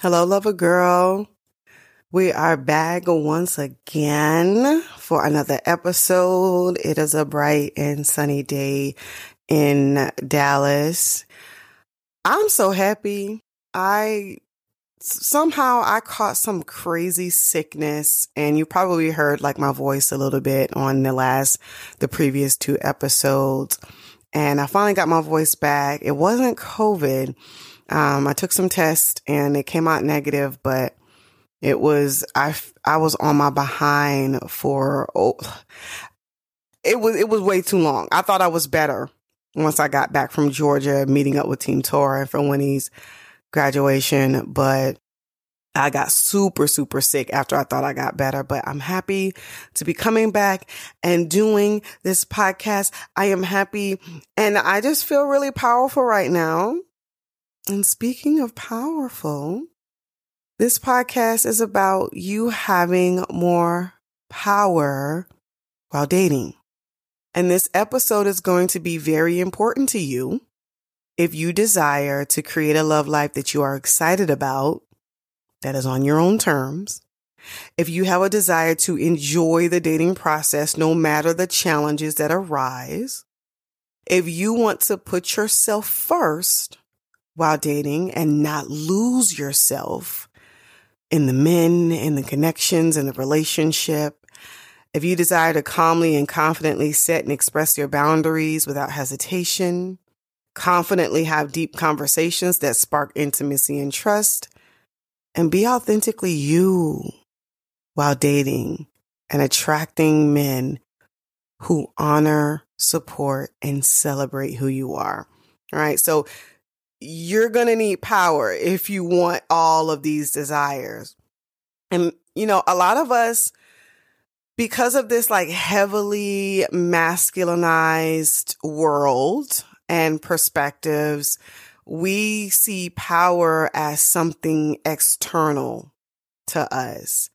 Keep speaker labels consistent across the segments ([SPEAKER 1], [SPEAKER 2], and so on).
[SPEAKER 1] Hello, lover girl. We are back once again for another episode. It is a bright and sunny day in Dallas. I'm so happy. I somehow I caught some crazy sickness and you probably heard like my voice a little bit on the last the previous two episodes and I finally got my voice back. It wasn't COVID um, I took some tests and it came out negative, but it was I I was on my behind for oh, it was it was way too long. I thought I was better once I got back from Georgia, meeting up with Team Torah for Winnie's graduation, but I got super, super sick after I thought I got better, but I'm happy to be coming back and doing this podcast. I am happy and I just feel really powerful right now. And speaking of powerful, this podcast is about you having more power while dating. And this episode is going to be very important to you if you desire to create a love life that you are excited about, that is on your own terms. If you have a desire to enjoy the dating process, no matter the challenges that arise. If you want to put yourself first while dating and not lose yourself in the men, in the connections, in the relationship. If you desire to calmly and confidently set and express your boundaries without hesitation, confidently have deep conversations that spark intimacy and trust, and be authentically you while dating and attracting men who honor, support, and celebrate who you are. All right. So you're going to need power if you want all of these desires. And, you know, a lot of us, because of this like heavily masculinized world and perspectives, we see power as something external to us.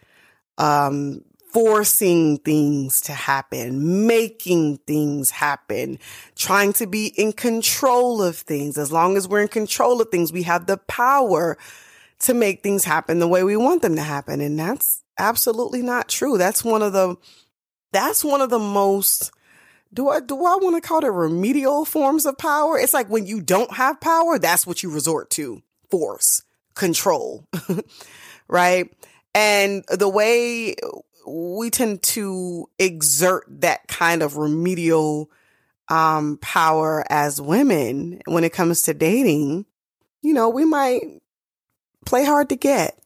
[SPEAKER 1] Um, forcing things to happen, making things happen, trying to be in control of things. As long as we're in control of things, we have the power to make things happen the way we want them to happen. And that's absolutely not true. That's one of the, that's one of the most, do I, do I want to call it remedial forms of power? It's like when you don't have power, that's what you resort to. Force, control, right? And the way we tend to exert that kind of remedial um, power as women when it comes to dating. You know, we might play hard to get.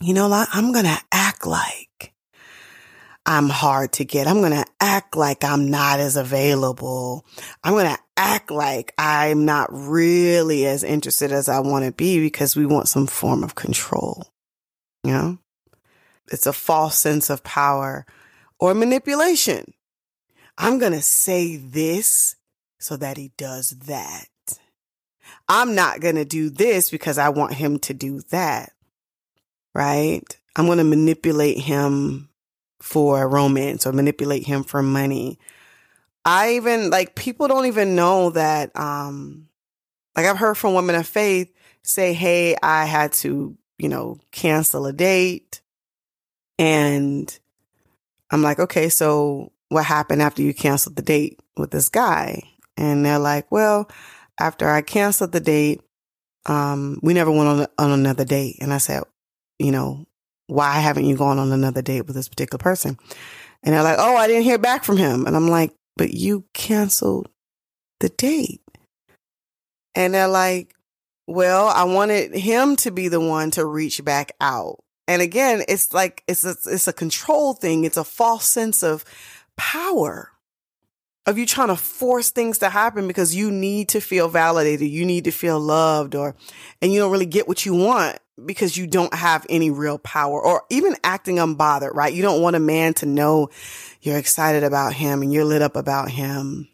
[SPEAKER 1] You know, like, I'm going to act like I'm hard to get. I'm going to act like I'm not as available. I'm going to act like I'm not really as interested as I want to be because we want some form of control. You know? It's a false sense of power or manipulation. I'm going to say this so that he does that. I'm not going to do this because I want him to do that. Right? I'm going to manipulate him for romance or manipulate him for money. I even like people don't even know that um like I've heard from women of faith say, "Hey, I had to, you know, cancel a date and I'm like, okay, so what happened after you canceled the date with this guy? And they're like, well, after I canceled the date, um, we never went on, on another date. And I said, you know, why haven't you gone on another date with this particular person? And they're like, oh, I didn't hear back from him. And I'm like, but you canceled the date. And they're like, well, I wanted him to be the one to reach back out. And again, it's like, it's a, it's a control thing. It's a false sense of power of you trying to force things to happen because you need to feel validated. You need to feel loved or, and you don't really get what you want because you don't have any real power or even acting unbothered, right? You don't want a man to know you're excited about him and you're lit up about him.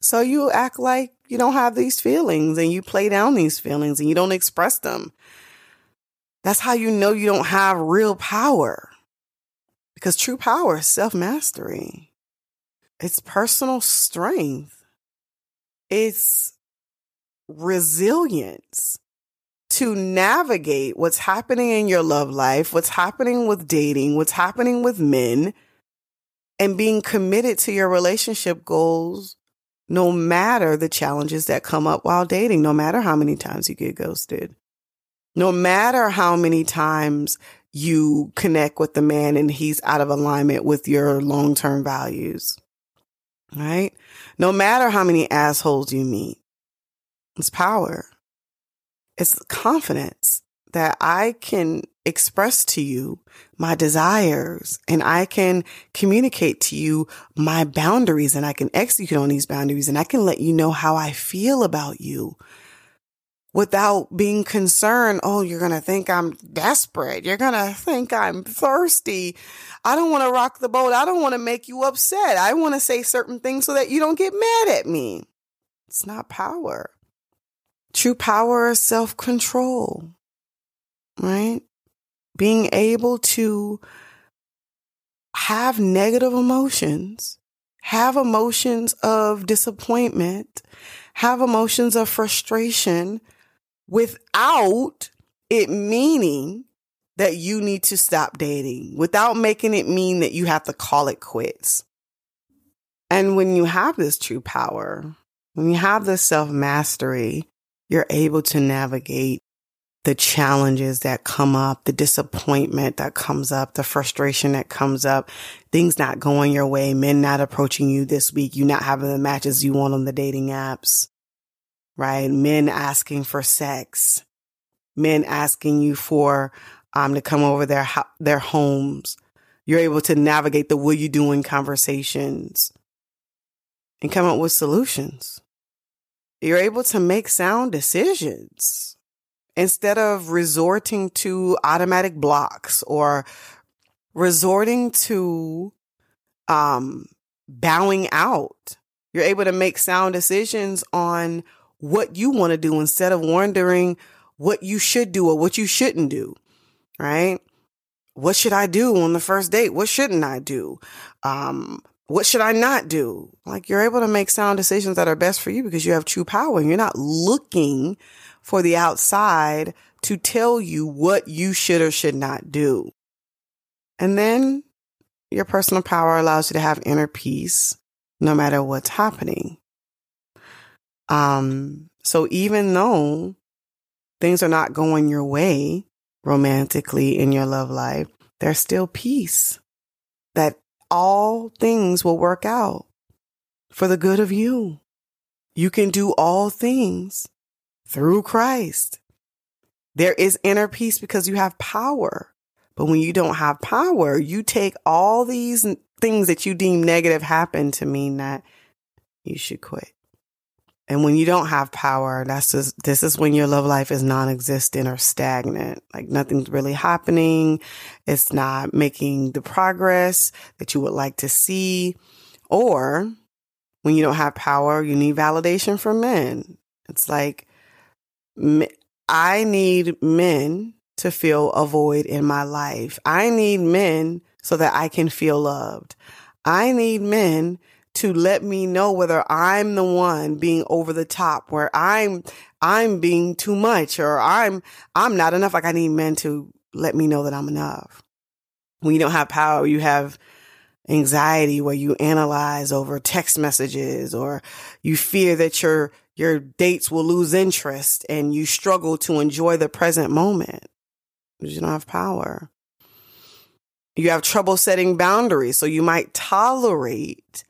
[SPEAKER 1] So you act like you don't have these feelings and you play down these feelings and you don't express them. That's how you know you don't have real power. Because true power is self mastery, it's personal strength, it's resilience to navigate what's happening in your love life, what's happening with dating, what's happening with men, and being committed to your relationship goals no matter the challenges that come up while dating, no matter how many times you get ghosted, no matter how many times you connect with the man and he's out of alignment with your long term values, right? No matter how many assholes you meet, it's power. It's confidence that I can express to you my desires and I can communicate to you my boundaries and I can execute on these boundaries and I can let you know how I feel about you without being concerned. Oh, you're going to think I'm desperate. You're going to think I'm thirsty. I don't want to rock the boat. I don't want to make you upset. I want to say certain things so that you don't get mad at me. It's not power. True power is self control, right? being able to have negative emotions, have emotions of disappointment, have emotions of frustration without it meaning that you need to stop dating, without making it mean that you have to call it quits. And when you have this true power, when you have this self mastery, you're able to navigate the challenges that come up, the disappointment that comes up, the frustration that comes up, things not going your way, men not approaching you this week, you not having the matches you want on the dating apps, right? Men asking for sex, men asking you for, um, to come over their, their homes. You're able to navigate the what you doing conversations and come up with solutions. You're able to make sound decisions instead of resorting to automatic blocks or resorting to um, bowing out, you're able to make sound decisions on what you want to do instead of wondering what you should do or what you shouldn't do, right? What should I do on the first date? What shouldn't I do? Um, what should I not do? Like you're able to make sound decisions that are best for you because you have true power and you're not looking for the outside to tell you what you should or should not do. And then your personal power allows you to have inner peace no matter what's happening. Um, so even though things are not going your way romantically in your love life, there's still peace that all things will work out for the good of you. You can do all things through Christ. There is inner peace because you have power. But when you don't have power, you take all these things that you deem negative happen to mean that you should quit. And when you don't have power, that's just, this is when your love life is non-existent or stagnant. Like nothing's really happening. It's not making the progress that you would like to see. Or when you don't have power, you need validation from men. It's like, I need men to fill a void in my life. I need men so that I can feel loved. I need men to let me know whether I'm the one being over the top, where I'm, I'm being too much or I'm, I'm not enough. Like I need men to let me know that I'm enough. When you don't have power, you have anxiety where you analyze over text messages or you fear that your your dates will lose interest and you struggle to enjoy the present moment because you don't have power. You have trouble setting boundaries, so you might tolerate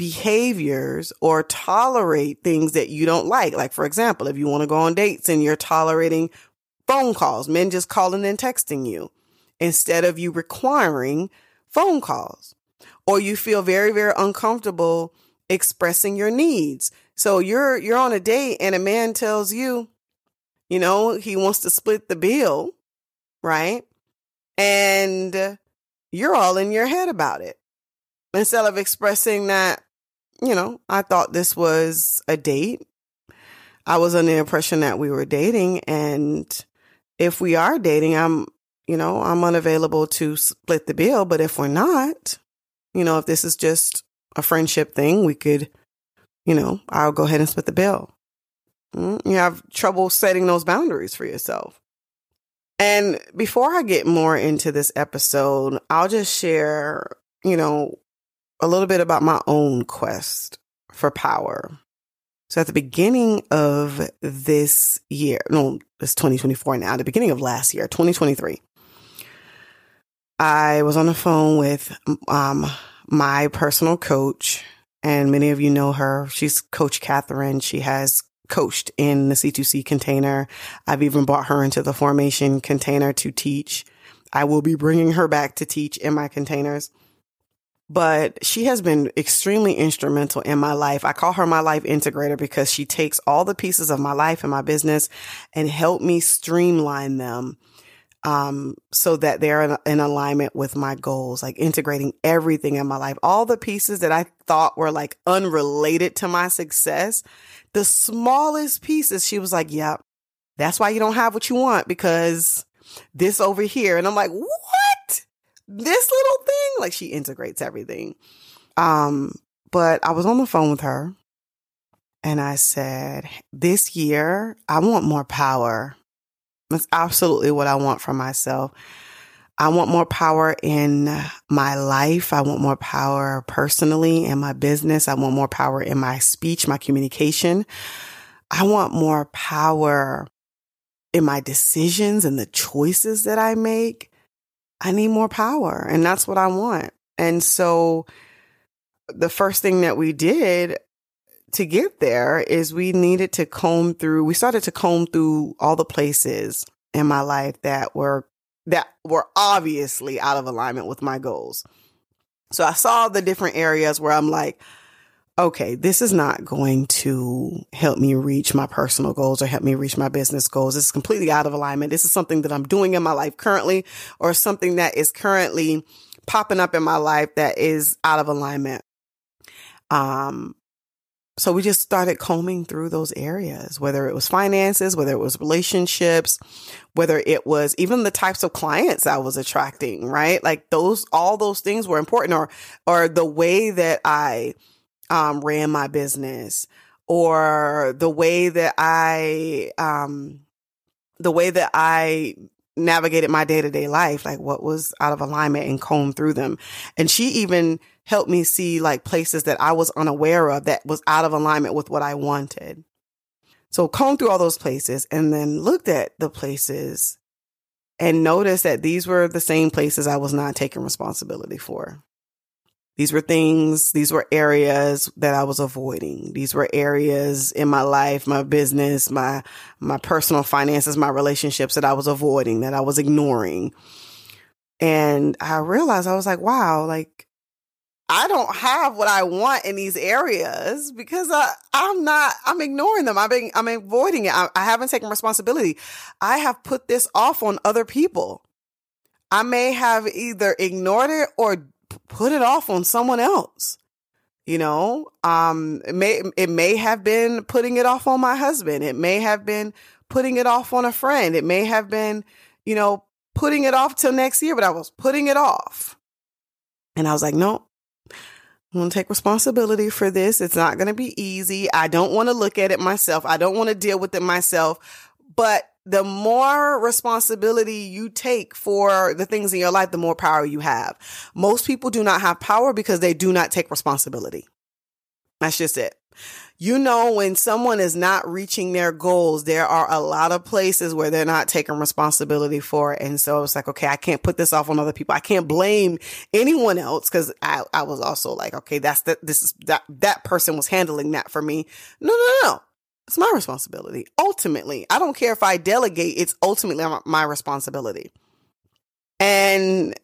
[SPEAKER 1] behaviors or tolerate things that you don't like. Like, for example, if you want to go on dates and you're tolerating phone calls, men just calling and texting you instead of you requiring phone calls or you feel very, very uncomfortable expressing your needs. So you're, you're on a date and a man tells you, you know, he wants to split the bill, right? And you're all in your head about it. Instead of expressing that, you know, I thought this was a date. I was under the impression that we were dating. And if we are dating, I'm, you know, I'm unavailable to split the bill. But if we're not, you know, if this is just a friendship thing, we could, you know, I'll go ahead and split the bill. Mm, you have trouble setting those boundaries for yourself. And before I get more into this episode, I'll just share, you know, a little bit about my own quest for power. So at the beginning of this year, no, it's 2024 now, the beginning of last year, 2023, I was on the phone with um, my personal coach, and many of you know her. She's Coach Catherine. She has coached in the C2C container. I've even brought her into the formation container to teach. I will be bringing her back to teach in my containers. But she has been extremely instrumental in my life. I call her my life integrator because she takes all the pieces of my life and my business and help me streamline them um, so that they're in, in, alignment with my goals, like integrating everything in my life, all the pieces that I thought were like unrelated to my success, the smallest pieces. She was like, "Yep, that's why you don't have what you want because this over here." And I'm like, "What? This little thing?" Like she integrates everything. Um, but I was on the phone with her and I said, "This year, I want more power." That's absolutely what I want for myself. I want more power in my life. I want more power personally in my business. I want more power in my speech, my communication. I want more power in my decisions and the choices that I make. I need more power and that's what I want. And so the first thing that we did to get there is we needed to comb through, we started to comb through all the places in my life that were, that were obviously out of alignment with my goals. So I saw the different areas where I'm like, okay, this is not going to help me reach my personal goals or help me reach my business goals. It's completely out of alignment. This is something that I'm doing in my life currently or something that is currently popping up in my life that is out of alignment. Um, so we just started combing through those areas, whether it was finances, whether it was relationships, whether it was even the types of clients I was attracting, right? Like those, all those things were important or, or the way that I, um, ran my business or the way that I, um, the way that I navigated my day to day life, like what was out of alignment and comb through them. And she even helped me see like places that I was unaware of that was out of alignment with what I wanted. So combed through all those places and then looked at the places and noticed that these were the same places I was not taking responsibility for. These were things, these were areas that I was avoiding. These were areas in my life, my business, my, my personal finances, my relationships that I was avoiding, that I was ignoring. And I realized I was like, wow, like I don't have what I want in these areas because I, I'm not, I'm ignoring them. I've been, I'm avoiding it. I, I haven't taken responsibility. I have put this off on other people. I may have either ignored it or put it off on someone else. You know, um, it may, it may have been putting it off on my husband. It may have been putting it off on a friend. It may have been, you know, putting it off till next year, but I was putting it off. And I was like, no, I'm going to take responsibility for this. It's not going to be easy. I don't want to look at it myself. I don't want to deal with it myself. But the more responsibility you take for the things in your life, the more power you have. Most people do not have power because they do not take responsibility. That's just it you know, when someone is not reaching their goals, there are a lot of places where they're not taking responsibility for it. And so it's like, okay, I can't put this off on other people. I can't blame anyone else because I, I was also like, okay, that's that, this is that, that person was handling that for me. No, no, no. It's my responsibility. Ultimately, I don't care if I delegate, it's ultimately my responsibility. And,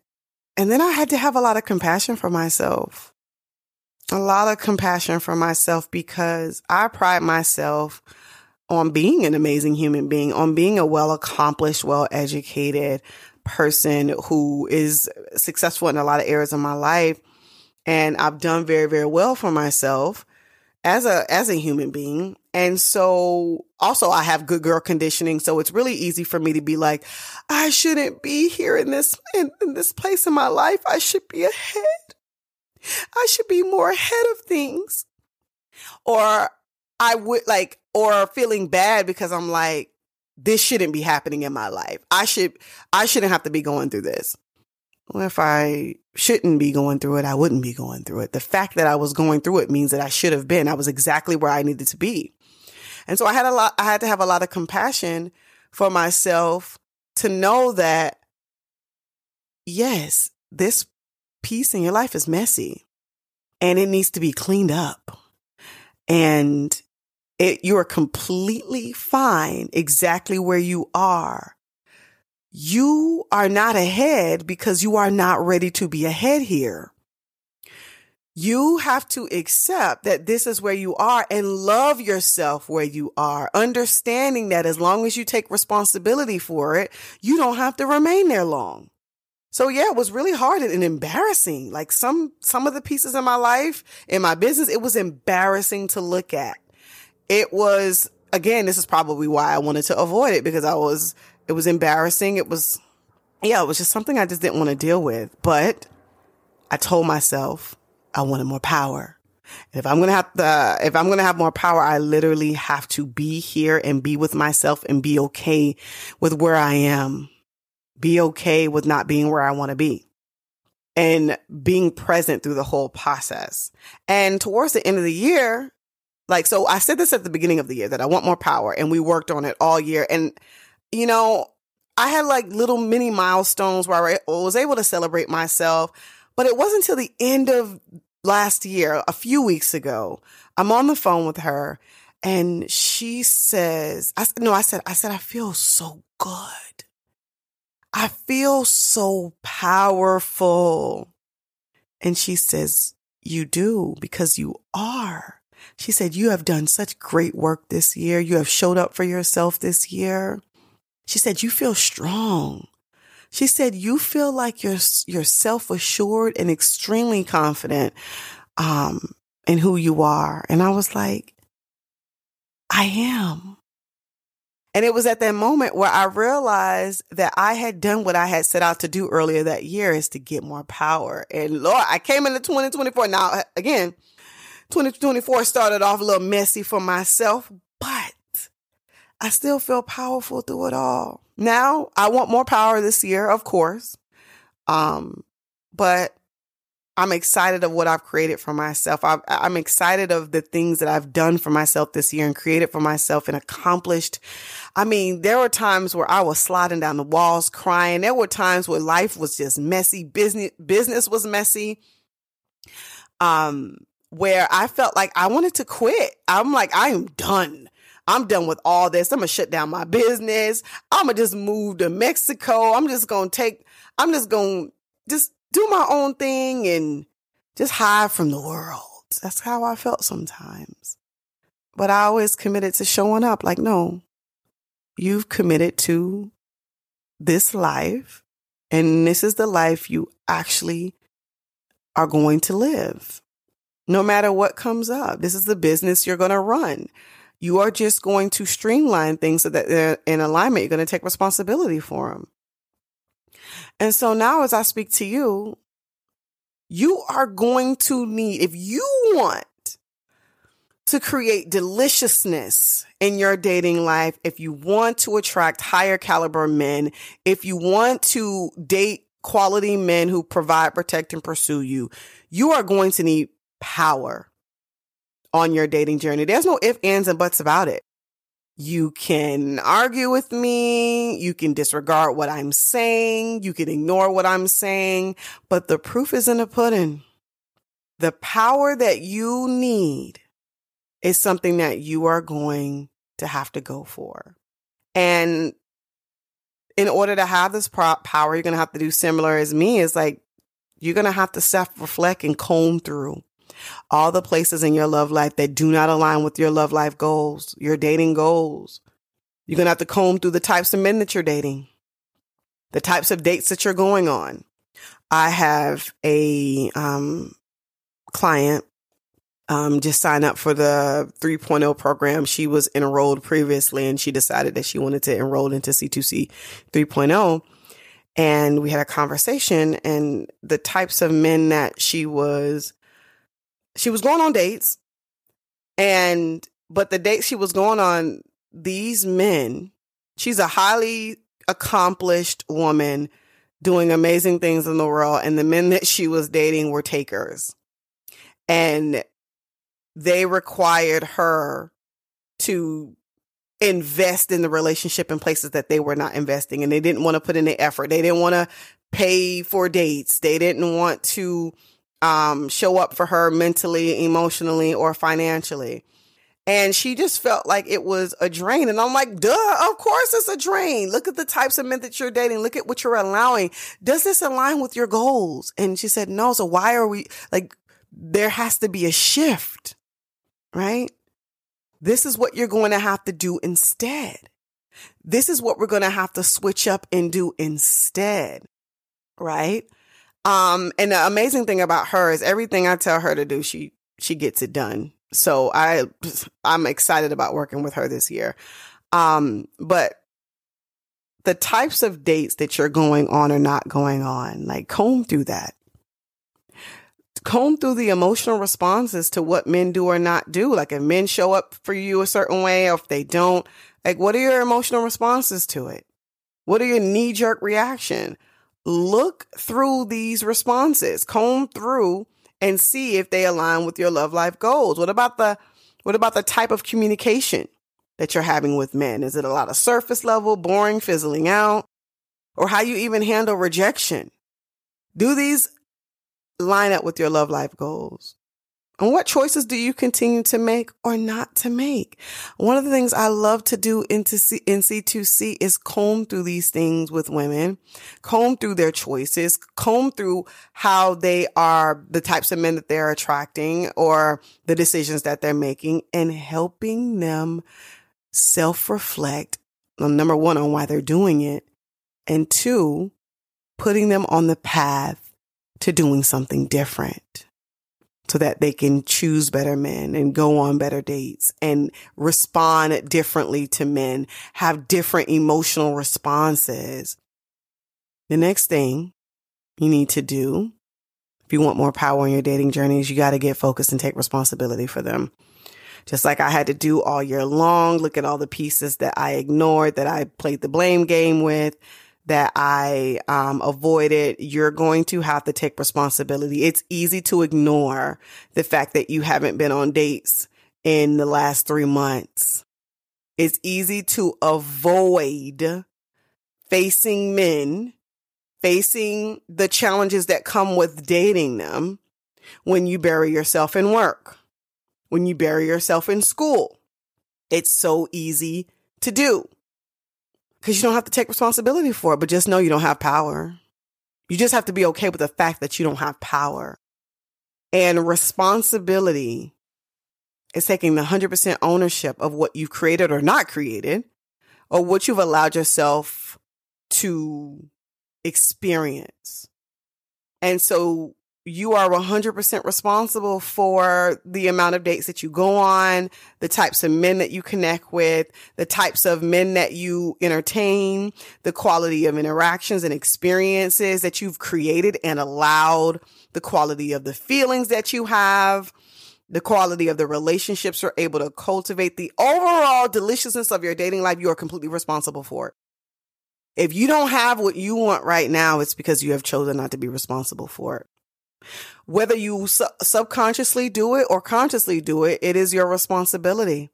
[SPEAKER 1] and then I had to have a lot of compassion for myself a lot of compassion for myself because I pride myself on being an amazing human being, on being a well accomplished, well educated person who is successful in a lot of areas of my life. And I've done very, very well for myself as a, as a human being. And so also I have good girl conditioning. So it's really easy for me to be like, I shouldn't be here in this, in, in this place in my life. I should be ahead. I should be more ahead of things. Or I would like, or feeling bad because I'm like, this shouldn't be happening in my life. I should, I shouldn't have to be going through this. Well, if I shouldn't be going through it, I wouldn't be going through it. The fact that I was going through it means that I should have been. I was exactly where I needed to be. And so I had a lot, I had to have a lot of compassion for myself to know that, yes, this piece in your life is messy and it needs to be cleaned up. And it, you are completely fine exactly where you are. You are not ahead because you are not ready to be ahead here. You have to accept that this is where you are and love yourself where you are, understanding that as long as you take responsibility for it, you don't have to remain there long. So yeah, it was really hard and embarrassing. Like some, some of the pieces in my life, in my business, it was embarrassing to look at. It was, again, this is probably why I wanted to avoid it because I was, it was embarrassing. It was, yeah, it was just something I just didn't want to deal with. But I told myself I wanted more power. If I'm going to have the, if I'm going to have more power, I literally have to be here and be with myself and be okay with where I am be okay with not being where I want to be and being present through the whole process. And towards the end of the year, like, so I said this at the beginning of the year that I want more power and we worked on it all year. And, you know, I had like little mini milestones where I was able to celebrate myself, but it wasn't until the end of last year, a few weeks ago, I'm on the phone with her and she says, I, no, I said, I said, I feel so good. I feel so powerful. And she says, You do because you are. She said, You have done such great work this year. You have showed up for yourself this year. She said, You feel strong. She said, You feel like you're, you're self assured and extremely confident um, in who you are. And I was like, I am. And it was at that moment where I realized that I had done what I had set out to do earlier that year is to get more power. And Lord, I came into 2024. Now, again, 2024 started off a little messy for myself, but I still feel powerful through it all. Now, I want more power this year, of course. Um, but I'm excited of what I've created for myself. i am excited of the things that I've done for myself this year and created for myself and accomplished. I mean, there were times where I was sliding down the walls crying. There were times where life was just messy. Business, business was messy. Um, where I felt like I wanted to quit. I'm like, I am done. I'm done with all this. I'm to shut down my business. I'm to just move to Mexico. I'm just to take, I'm just to just do my own thing and just hide from the world. That's how I felt sometimes. But I always committed to showing up like, no, you've committed to this life and this is the life you actually are going to live. No matter what comes up, this is the business you're going to run. You are just going to streamline things so that they're in alignment. You're going to take responsibility for them. And so now as I speak to you, you are going to need, if you want to create deliciousness in your dating life, if you want to attract higher caliber men, if you want to date quality men who provide, protect, and pursue you, you are going to need power on your dating journey. There's no ifs, ands, and buts about it. You can argue with me. You can disregard what I'm saying. You can ignore what I'm saying, but the proof is in the pudding. The power that you need is something that you are going to have to go for. And in order to have this power, you're going to have to do similar as me It's like, you're going to have to self reflect and comb through all the places in your love life that do not align with your love life goals, your dating goals. You're going to have to comb through the types of men that you're dating, the types of dates that you're going on. I have a um, client um, just sign up for the 3.0 program. She was enrolled previously and she decided that she wanted to enroll into C2C 3.0. And we had a conversation and the types of men that she was she was going on dates and but the dates she was going on, these men, she's a highly accomplished woman doing amazing things in the world. And the men that she was dating were takers. And they required her to invest in the relationship in places that they were not investing and they didn't want to put in the effort. They didn't want to pay for dates. They didn't want to um, show up for her mentally, emotionally, or financially. And she just felt like it was a drain. And I'm like, duh, of course it's a drain. Look at the types of men that you're dating. Look at what you're allowing. Does this align with your goals? And she said, no. So why are we like, there has to be a shift, right? This is what you're going to have to do instead. This is what we're going to have to switch up and do instead, right? Um, and the amazing thing about her is everything I tell her to do, she, she gets it done so I I'm excited about working with her this year. Um, but the types of dates that you're going on or not going on, like comb through that. Comb through the emotional responses to what men do or not do. Like if men show up for you a certain way or if they don't, like what are your emotional responses to it? What are your knee jerk reaction? Look through these responses, comb through and see if they align with your love life goals. What about the what about the type of communication that you're having with men? Is it a lot of surface level, boring, fizzling out? Or how you even handle rejection? Do these line up with your love life goals? And what choices do you continue to make or not to make? One of the things I love to do in, C- in C2C is comb through these things with women, comb through their choices, comb through how they are, the types of men that they're attracting or the decisions that they're making and helping them self reflect. Number one, on why they're doing it. And two, putting them on the path to doing something different so that they can choose better men and go on better dates and respond differently to men, have different emotional responses. The next thing you need to do if you want more power in your dating journey is you got to get focused and take responsibility for them. Just like I had to do all year long, look at all the pieces that I ignored, that I played the blame game with, that I um, avoided, you're going to have to take responsibility. It's easy to ignore the fact that you haven't been on dates in the last three months. It's easy to avoid facing men, facing the challenges that come with dating them when you bury yourself in work, when you bury yourself in school. It's so easy to do because you don't have to take responsibility for it, but just know you don't have power. You just have to be okay with the fact that you don't have power. And responsibility is taking the 100% ownership of what you've created or not created, or what you've allowed yourself to experience. And so you are 100% responsible for the amount of dates that you go on, the types of men that you connect with, the types of men that you entertain, the quality of interactions and experiences that you've created and allowed, the quality of the feelings that you have, the quality of the relationships you're able to cultivate, the overall deliciousness of your dating life, you are completely responsible for it. If you don't have what you want right now, it's because you have chosen not to be responsible for it. Whether you su- subconsciously do it or consciously do it, it is your responsibility.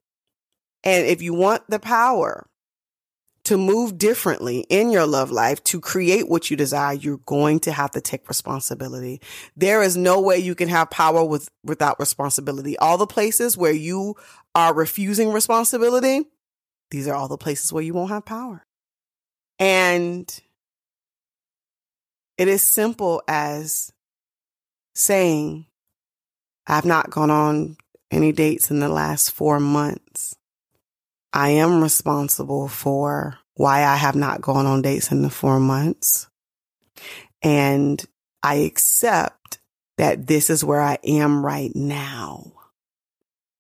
[SPEAKER 1] And if you want the power to move differently in your love life, to create what you desire, you're going to have to take responsibility. There is no way you can have power with, without responsibility. All the places where you are refusing responsibility, these are all the places where you won't have power. And it is simple as saying, I've not gone on any dates in the last four months. I am responsible for why I have not gone on dates in the four months. And I accept that this is where I am right now.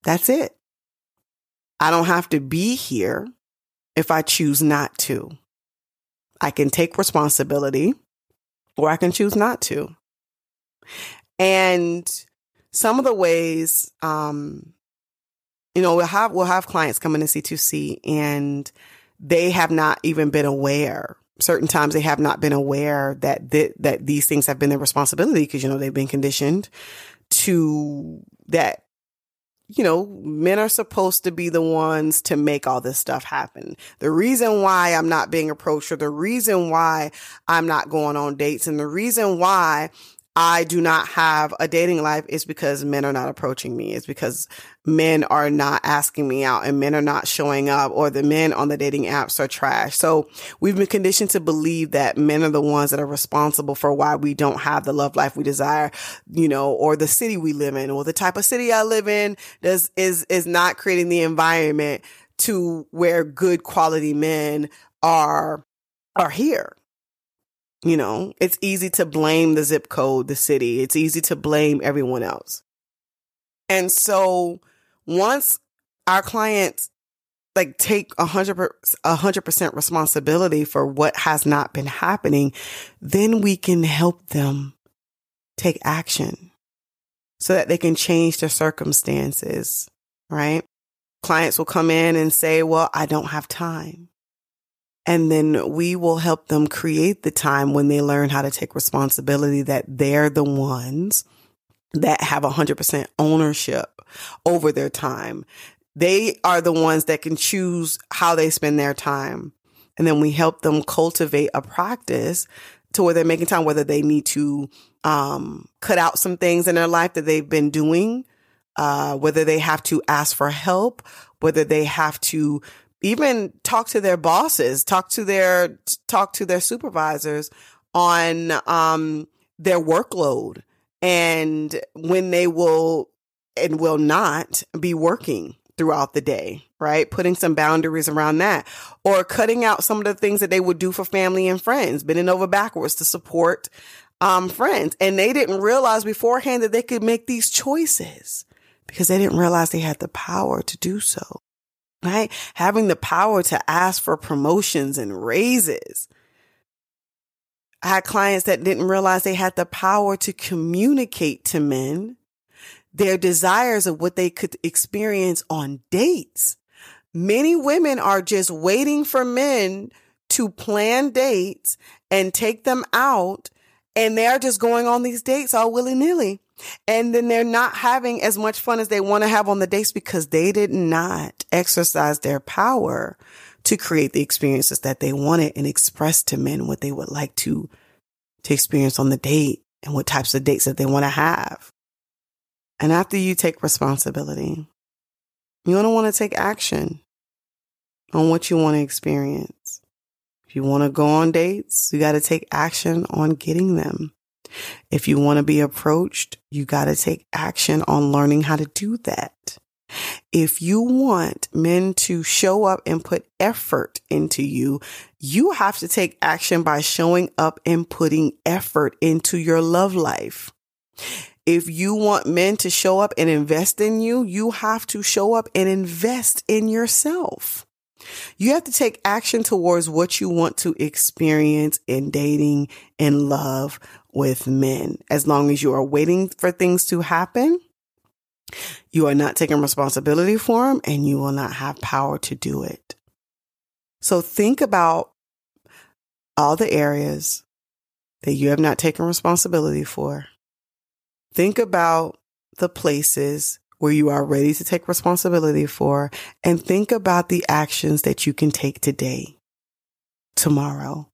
[SPEAKER 1] That's it. I don't have to be here if I choose not to. I can take responsibility or I can choose not to. And some of the ways um, you know, we'll have, we'll have clients come into C2C and they have not even been aware. Certain times they have not been aware that, th- that these things have been their responsibility because, you know, they've been conditioned to that you know, men are supposed to be the ones to make all this stuff happen. The reason why I'm not being approached or the reason why I'm not going on dates and the reason why I do not have a dating life is because men are not approaching me. It's because men are not asking me out and men are not showing up or the men on the dating apps are trash. So we've been conditioned to believe that men are the ones that are responsible for why we don't have the love life we desire, you know, or the city we live in or the type of city I live in does, is, is not creating the environment to where good quality men are, are here. You know, it's easy to blame the zip code, the city. It's easy to blame everyone else. And so once our clients like take a hundred, a hundred percent responsibility for what has not been happening, then we can help them take action so that they can change their circumstances, right? Clients will come in and say, well, I don't have time. And then we will help them create the time when they learn how to take responsibility that they're the ones that have 100% ownership over their time. They are the ones that can choose how they spend their time. And then we help them cultivate a practice to where they're making time, whether they need to um, cut out some things in their life that they've been doing, uh, whether they have to ask for help, whether they have to even talk to their bosses, talk to their, talk to their supervisors on, um, their workload and when they will and will not be working throughout the day, right? Putting some boundaries around that or cutting out some of the things that they would do for family and friends, bending over backwards to support, um, friends. And they didn't realize beforehand that they could make these choices because they didn't realize they had the power to do so right? Having the power to ask for promotions and raises. I had clients that didn't realize they had the power to communicate to men their desires of what they could experience on dates. Many women are just waiting for men to plan dates and take them out. And they're just going on these dates all willy nilly. And then they're not having as much fun as they want to have on the dates because they did not exercise their power to create the experiences that they wanted and express to men what they would like to, to experience on the date and what types of dates that they want to have. And after you take responsibility, you're going to want to take action on what you want to experience. If you want to go on dates, you got to take action on getting them. If you want to be approached, you got to take action on learning how to do that. If you want men to show up and put effort into you, you have to take action by showing up and putting effort into your love life. If you want men to show up and invest in you, you have to show up and invest in yourself. You have to take action towards what you want to experience in dating and love with men. As long as you are waiting for things to happen, you are not taking responsibility for them and you will not have power to do it. So think about all the areas that you have not taken responsibility for. Think about the places where you are ready to take responsibility for and think about the actions that you can take today, tomorrow,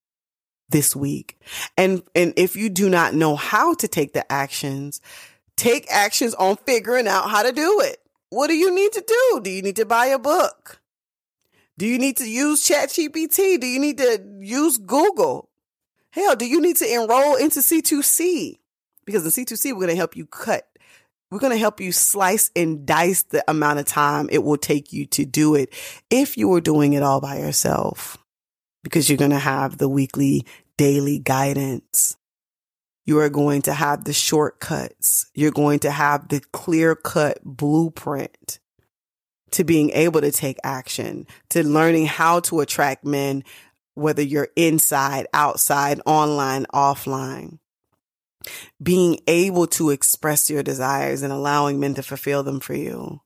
[SPEAKER 1] this week. And, and if you do not know how to take the actions, take actions on figuring out how to do it. What do you need to do? Do you need to buy a book? Do you need to use ChatGPT? Do you need to use Google? Hell, do you need to enroll into C2C? Because in C2C, we're going to help you cut. We're going to help you slice and dice the amount of time it will take you to do it if you were doing it all by yourself because you're going to have the weekly, daily guidance. You are going to have the shortcuts. You're going to have the clear cut blueprint to being able to take action, to learning how to attract men, whether you're inside, outside, online, offline. Being able to express your desires and allowing men to fulfill them for you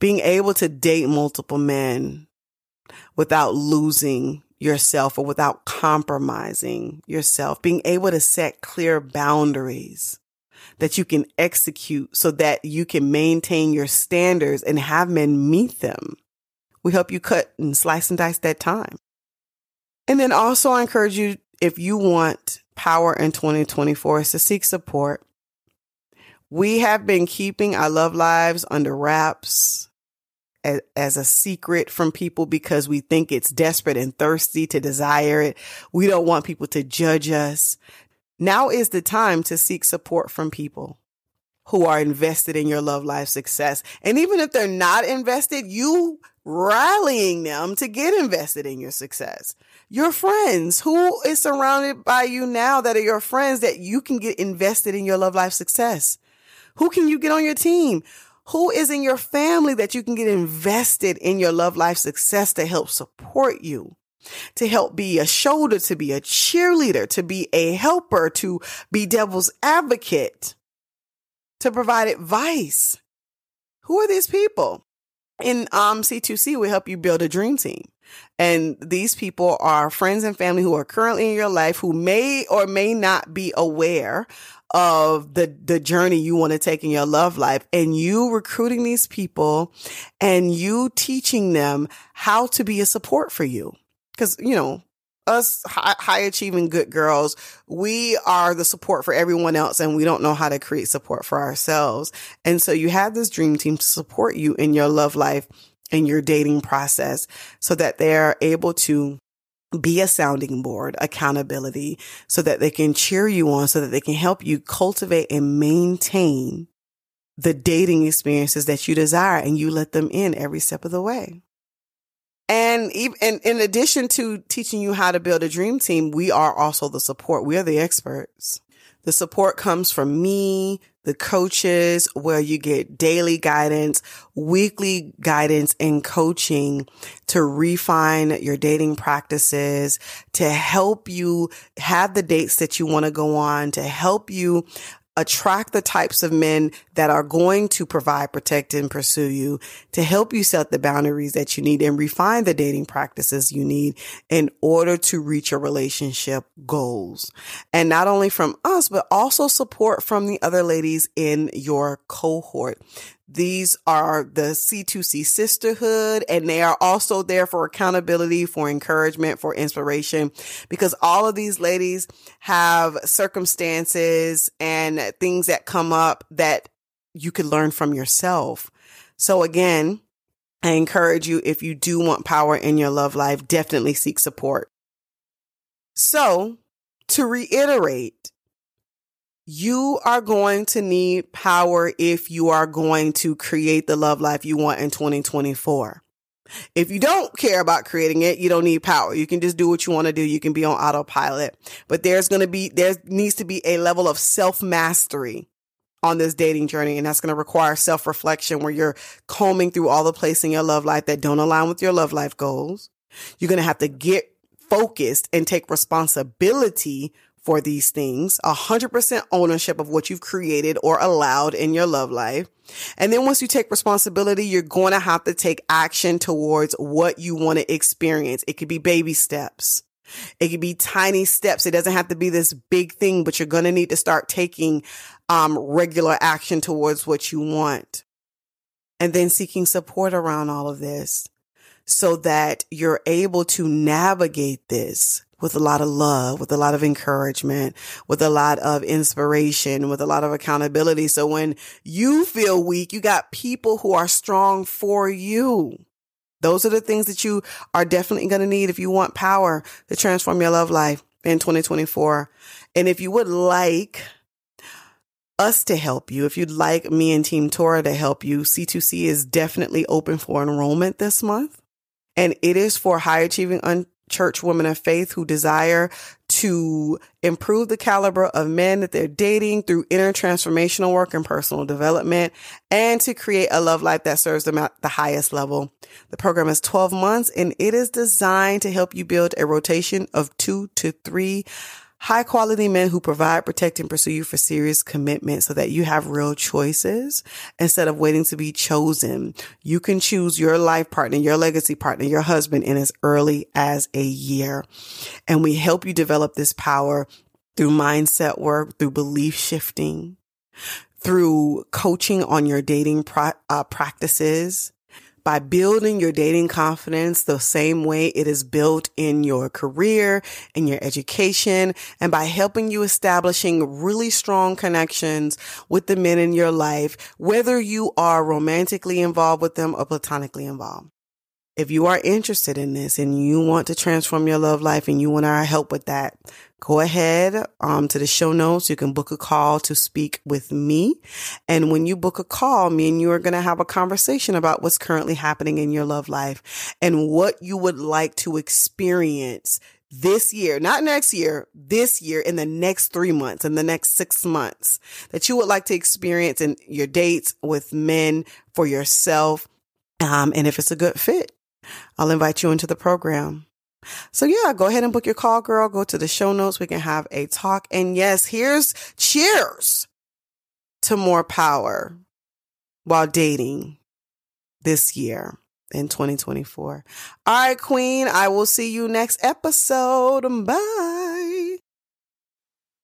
[SPEAKER 1] being able to date multiple men without losing yourself or without compromising yourself, being able to set clear boundaries that you can execute so that you can maintain your standards and have men meet them. We help you cut and slice and dice that time. And then also I encourage you, if you want power in 2024 is to seek support. We have been keeping our love lives under wraps as, as, a secret from people because we think it's desperate and thirsty to desire it. We don't want people to judge us. Now is the time to seek support from people who are invested in your love life success. And even if they're not invested, you rallying them to get invested in your success. Your friends, who is surrounded by you now that are your friends that you can get invested in your love life success? Who can you get on your team? Who is in your family that you can get invested in your love life success to help support you? To help be a shoulder, to be a cheerleader, to be a helper, to be devil's advocate, to provide advice. Who are these people? In um, C2C, we help you build a dream team. And these people are friends and family who are currently in your life who may or may not be aware of the, the journey you want to take in your love life and you recruiting these people and you teaching them how to be a support for you. Cause, you know, us high, high, achieving good girls, we are the support for everyone else and we don't know how to create support for ourselves. And so you have this dream team to support you in your love life and your dating process so that they're able to be a sounding board, accountability, so that they can cheer you on, so that they can help you cultivate and maintain the dating experiences that you desire and you let them in every step of the way. And even in addition to teaching you how to build a dream team, we are also the support. We are the experts. The support comes from me, the coaches, where you get daily guidance, weekly guidance and coaching to refine your dating practices, to help you have the dates that you want to go on, to help you attract the types of men that are going to provide, protect, and pursue you to help you set the boundaries that you need and refine the dating practices you need in order to reach your relationship goals. And not only from us, but also support from the other ladies in your cohort. These are the C2C sisterhood and they are also there for accountability, for encouragement, for inspiration, because all of these ladies have circumstances and things that come up that you could learn from yourself. So again, I encourage you, if you do want power in your love life, definitely seek support. So to reiterate, you are going to need power if you are going to create the love life you want in 2024. If you don't care about creating it, you don't need power. You can just do what you want to do. You can be on autopilot, but there's going to be, there needs to be a level of self mastery on this dating journey. And that's going to require self reflection where you're combing through all the places in your love life that don't align with your love life goals. You're going to have to get focused and take responsibility for these things, 100% ownership of what you've created or allowed in your love life. And then once you take responsibility, you're going to have to take action towards what you want to experience. It could be baby steps. It could be tiny steps. It doesn't have to be this big thing, but you're going to need to start taking um, regular action towards what you want. And then seeking support around all of this so that you're able to navigate this with a lot of love, with a lot of encouragement, with a lot of inspiration, with a lot of accountability. So when you feel weak, you got people who are strong for you. Those are the things that you are definitely going to need if you want power to transform your love life in 2024. And if you would like us to help you, if you'd like me and Team Torah to help you, C2C is definitely open for enrollment this month. And it is for high achieving un- church women of faith who desire to improve the caliber of men that they're dating through inner transformational work and personal development and to create a love life that serves them at the highest level. The program is 12 months and it is designed to help you build a rotation of two to three high quality men who provide, protect, and pursue you for serious commitment so that you have real choices instead of waiting to be chosen. You can choose your life partner, your legacy partner, your husband in as early as a year. And we help you develop this power through mindset work, through belief shifting, through coaching on your dating uh, practices, by building your dating confidence the same way it is built in your career, in your education, and by helping you establishing really strong connections with the men in your life, whether you are romantically involved with them or platonically involved. If you are interested in this and you want to transform your love life and you want our help with that, go ahead um, to the show notes. You can book a call to speak with me. And when you book a call, me and you are going to have a conversation about what's currently happening in your love life and what you would like to experience this year, not next year, this year in the next three months, in the next six months that you would like to experience in your dates with men for yourself. Um, and if it's a good fit, I'll invite you into the program. So yeah, go ahead and book your call, girl. Go to the show notes. We can have a talk. And yes, here's cheers to more power while dating this year in 2024. All right, Queen. I will see you next episode. Bye.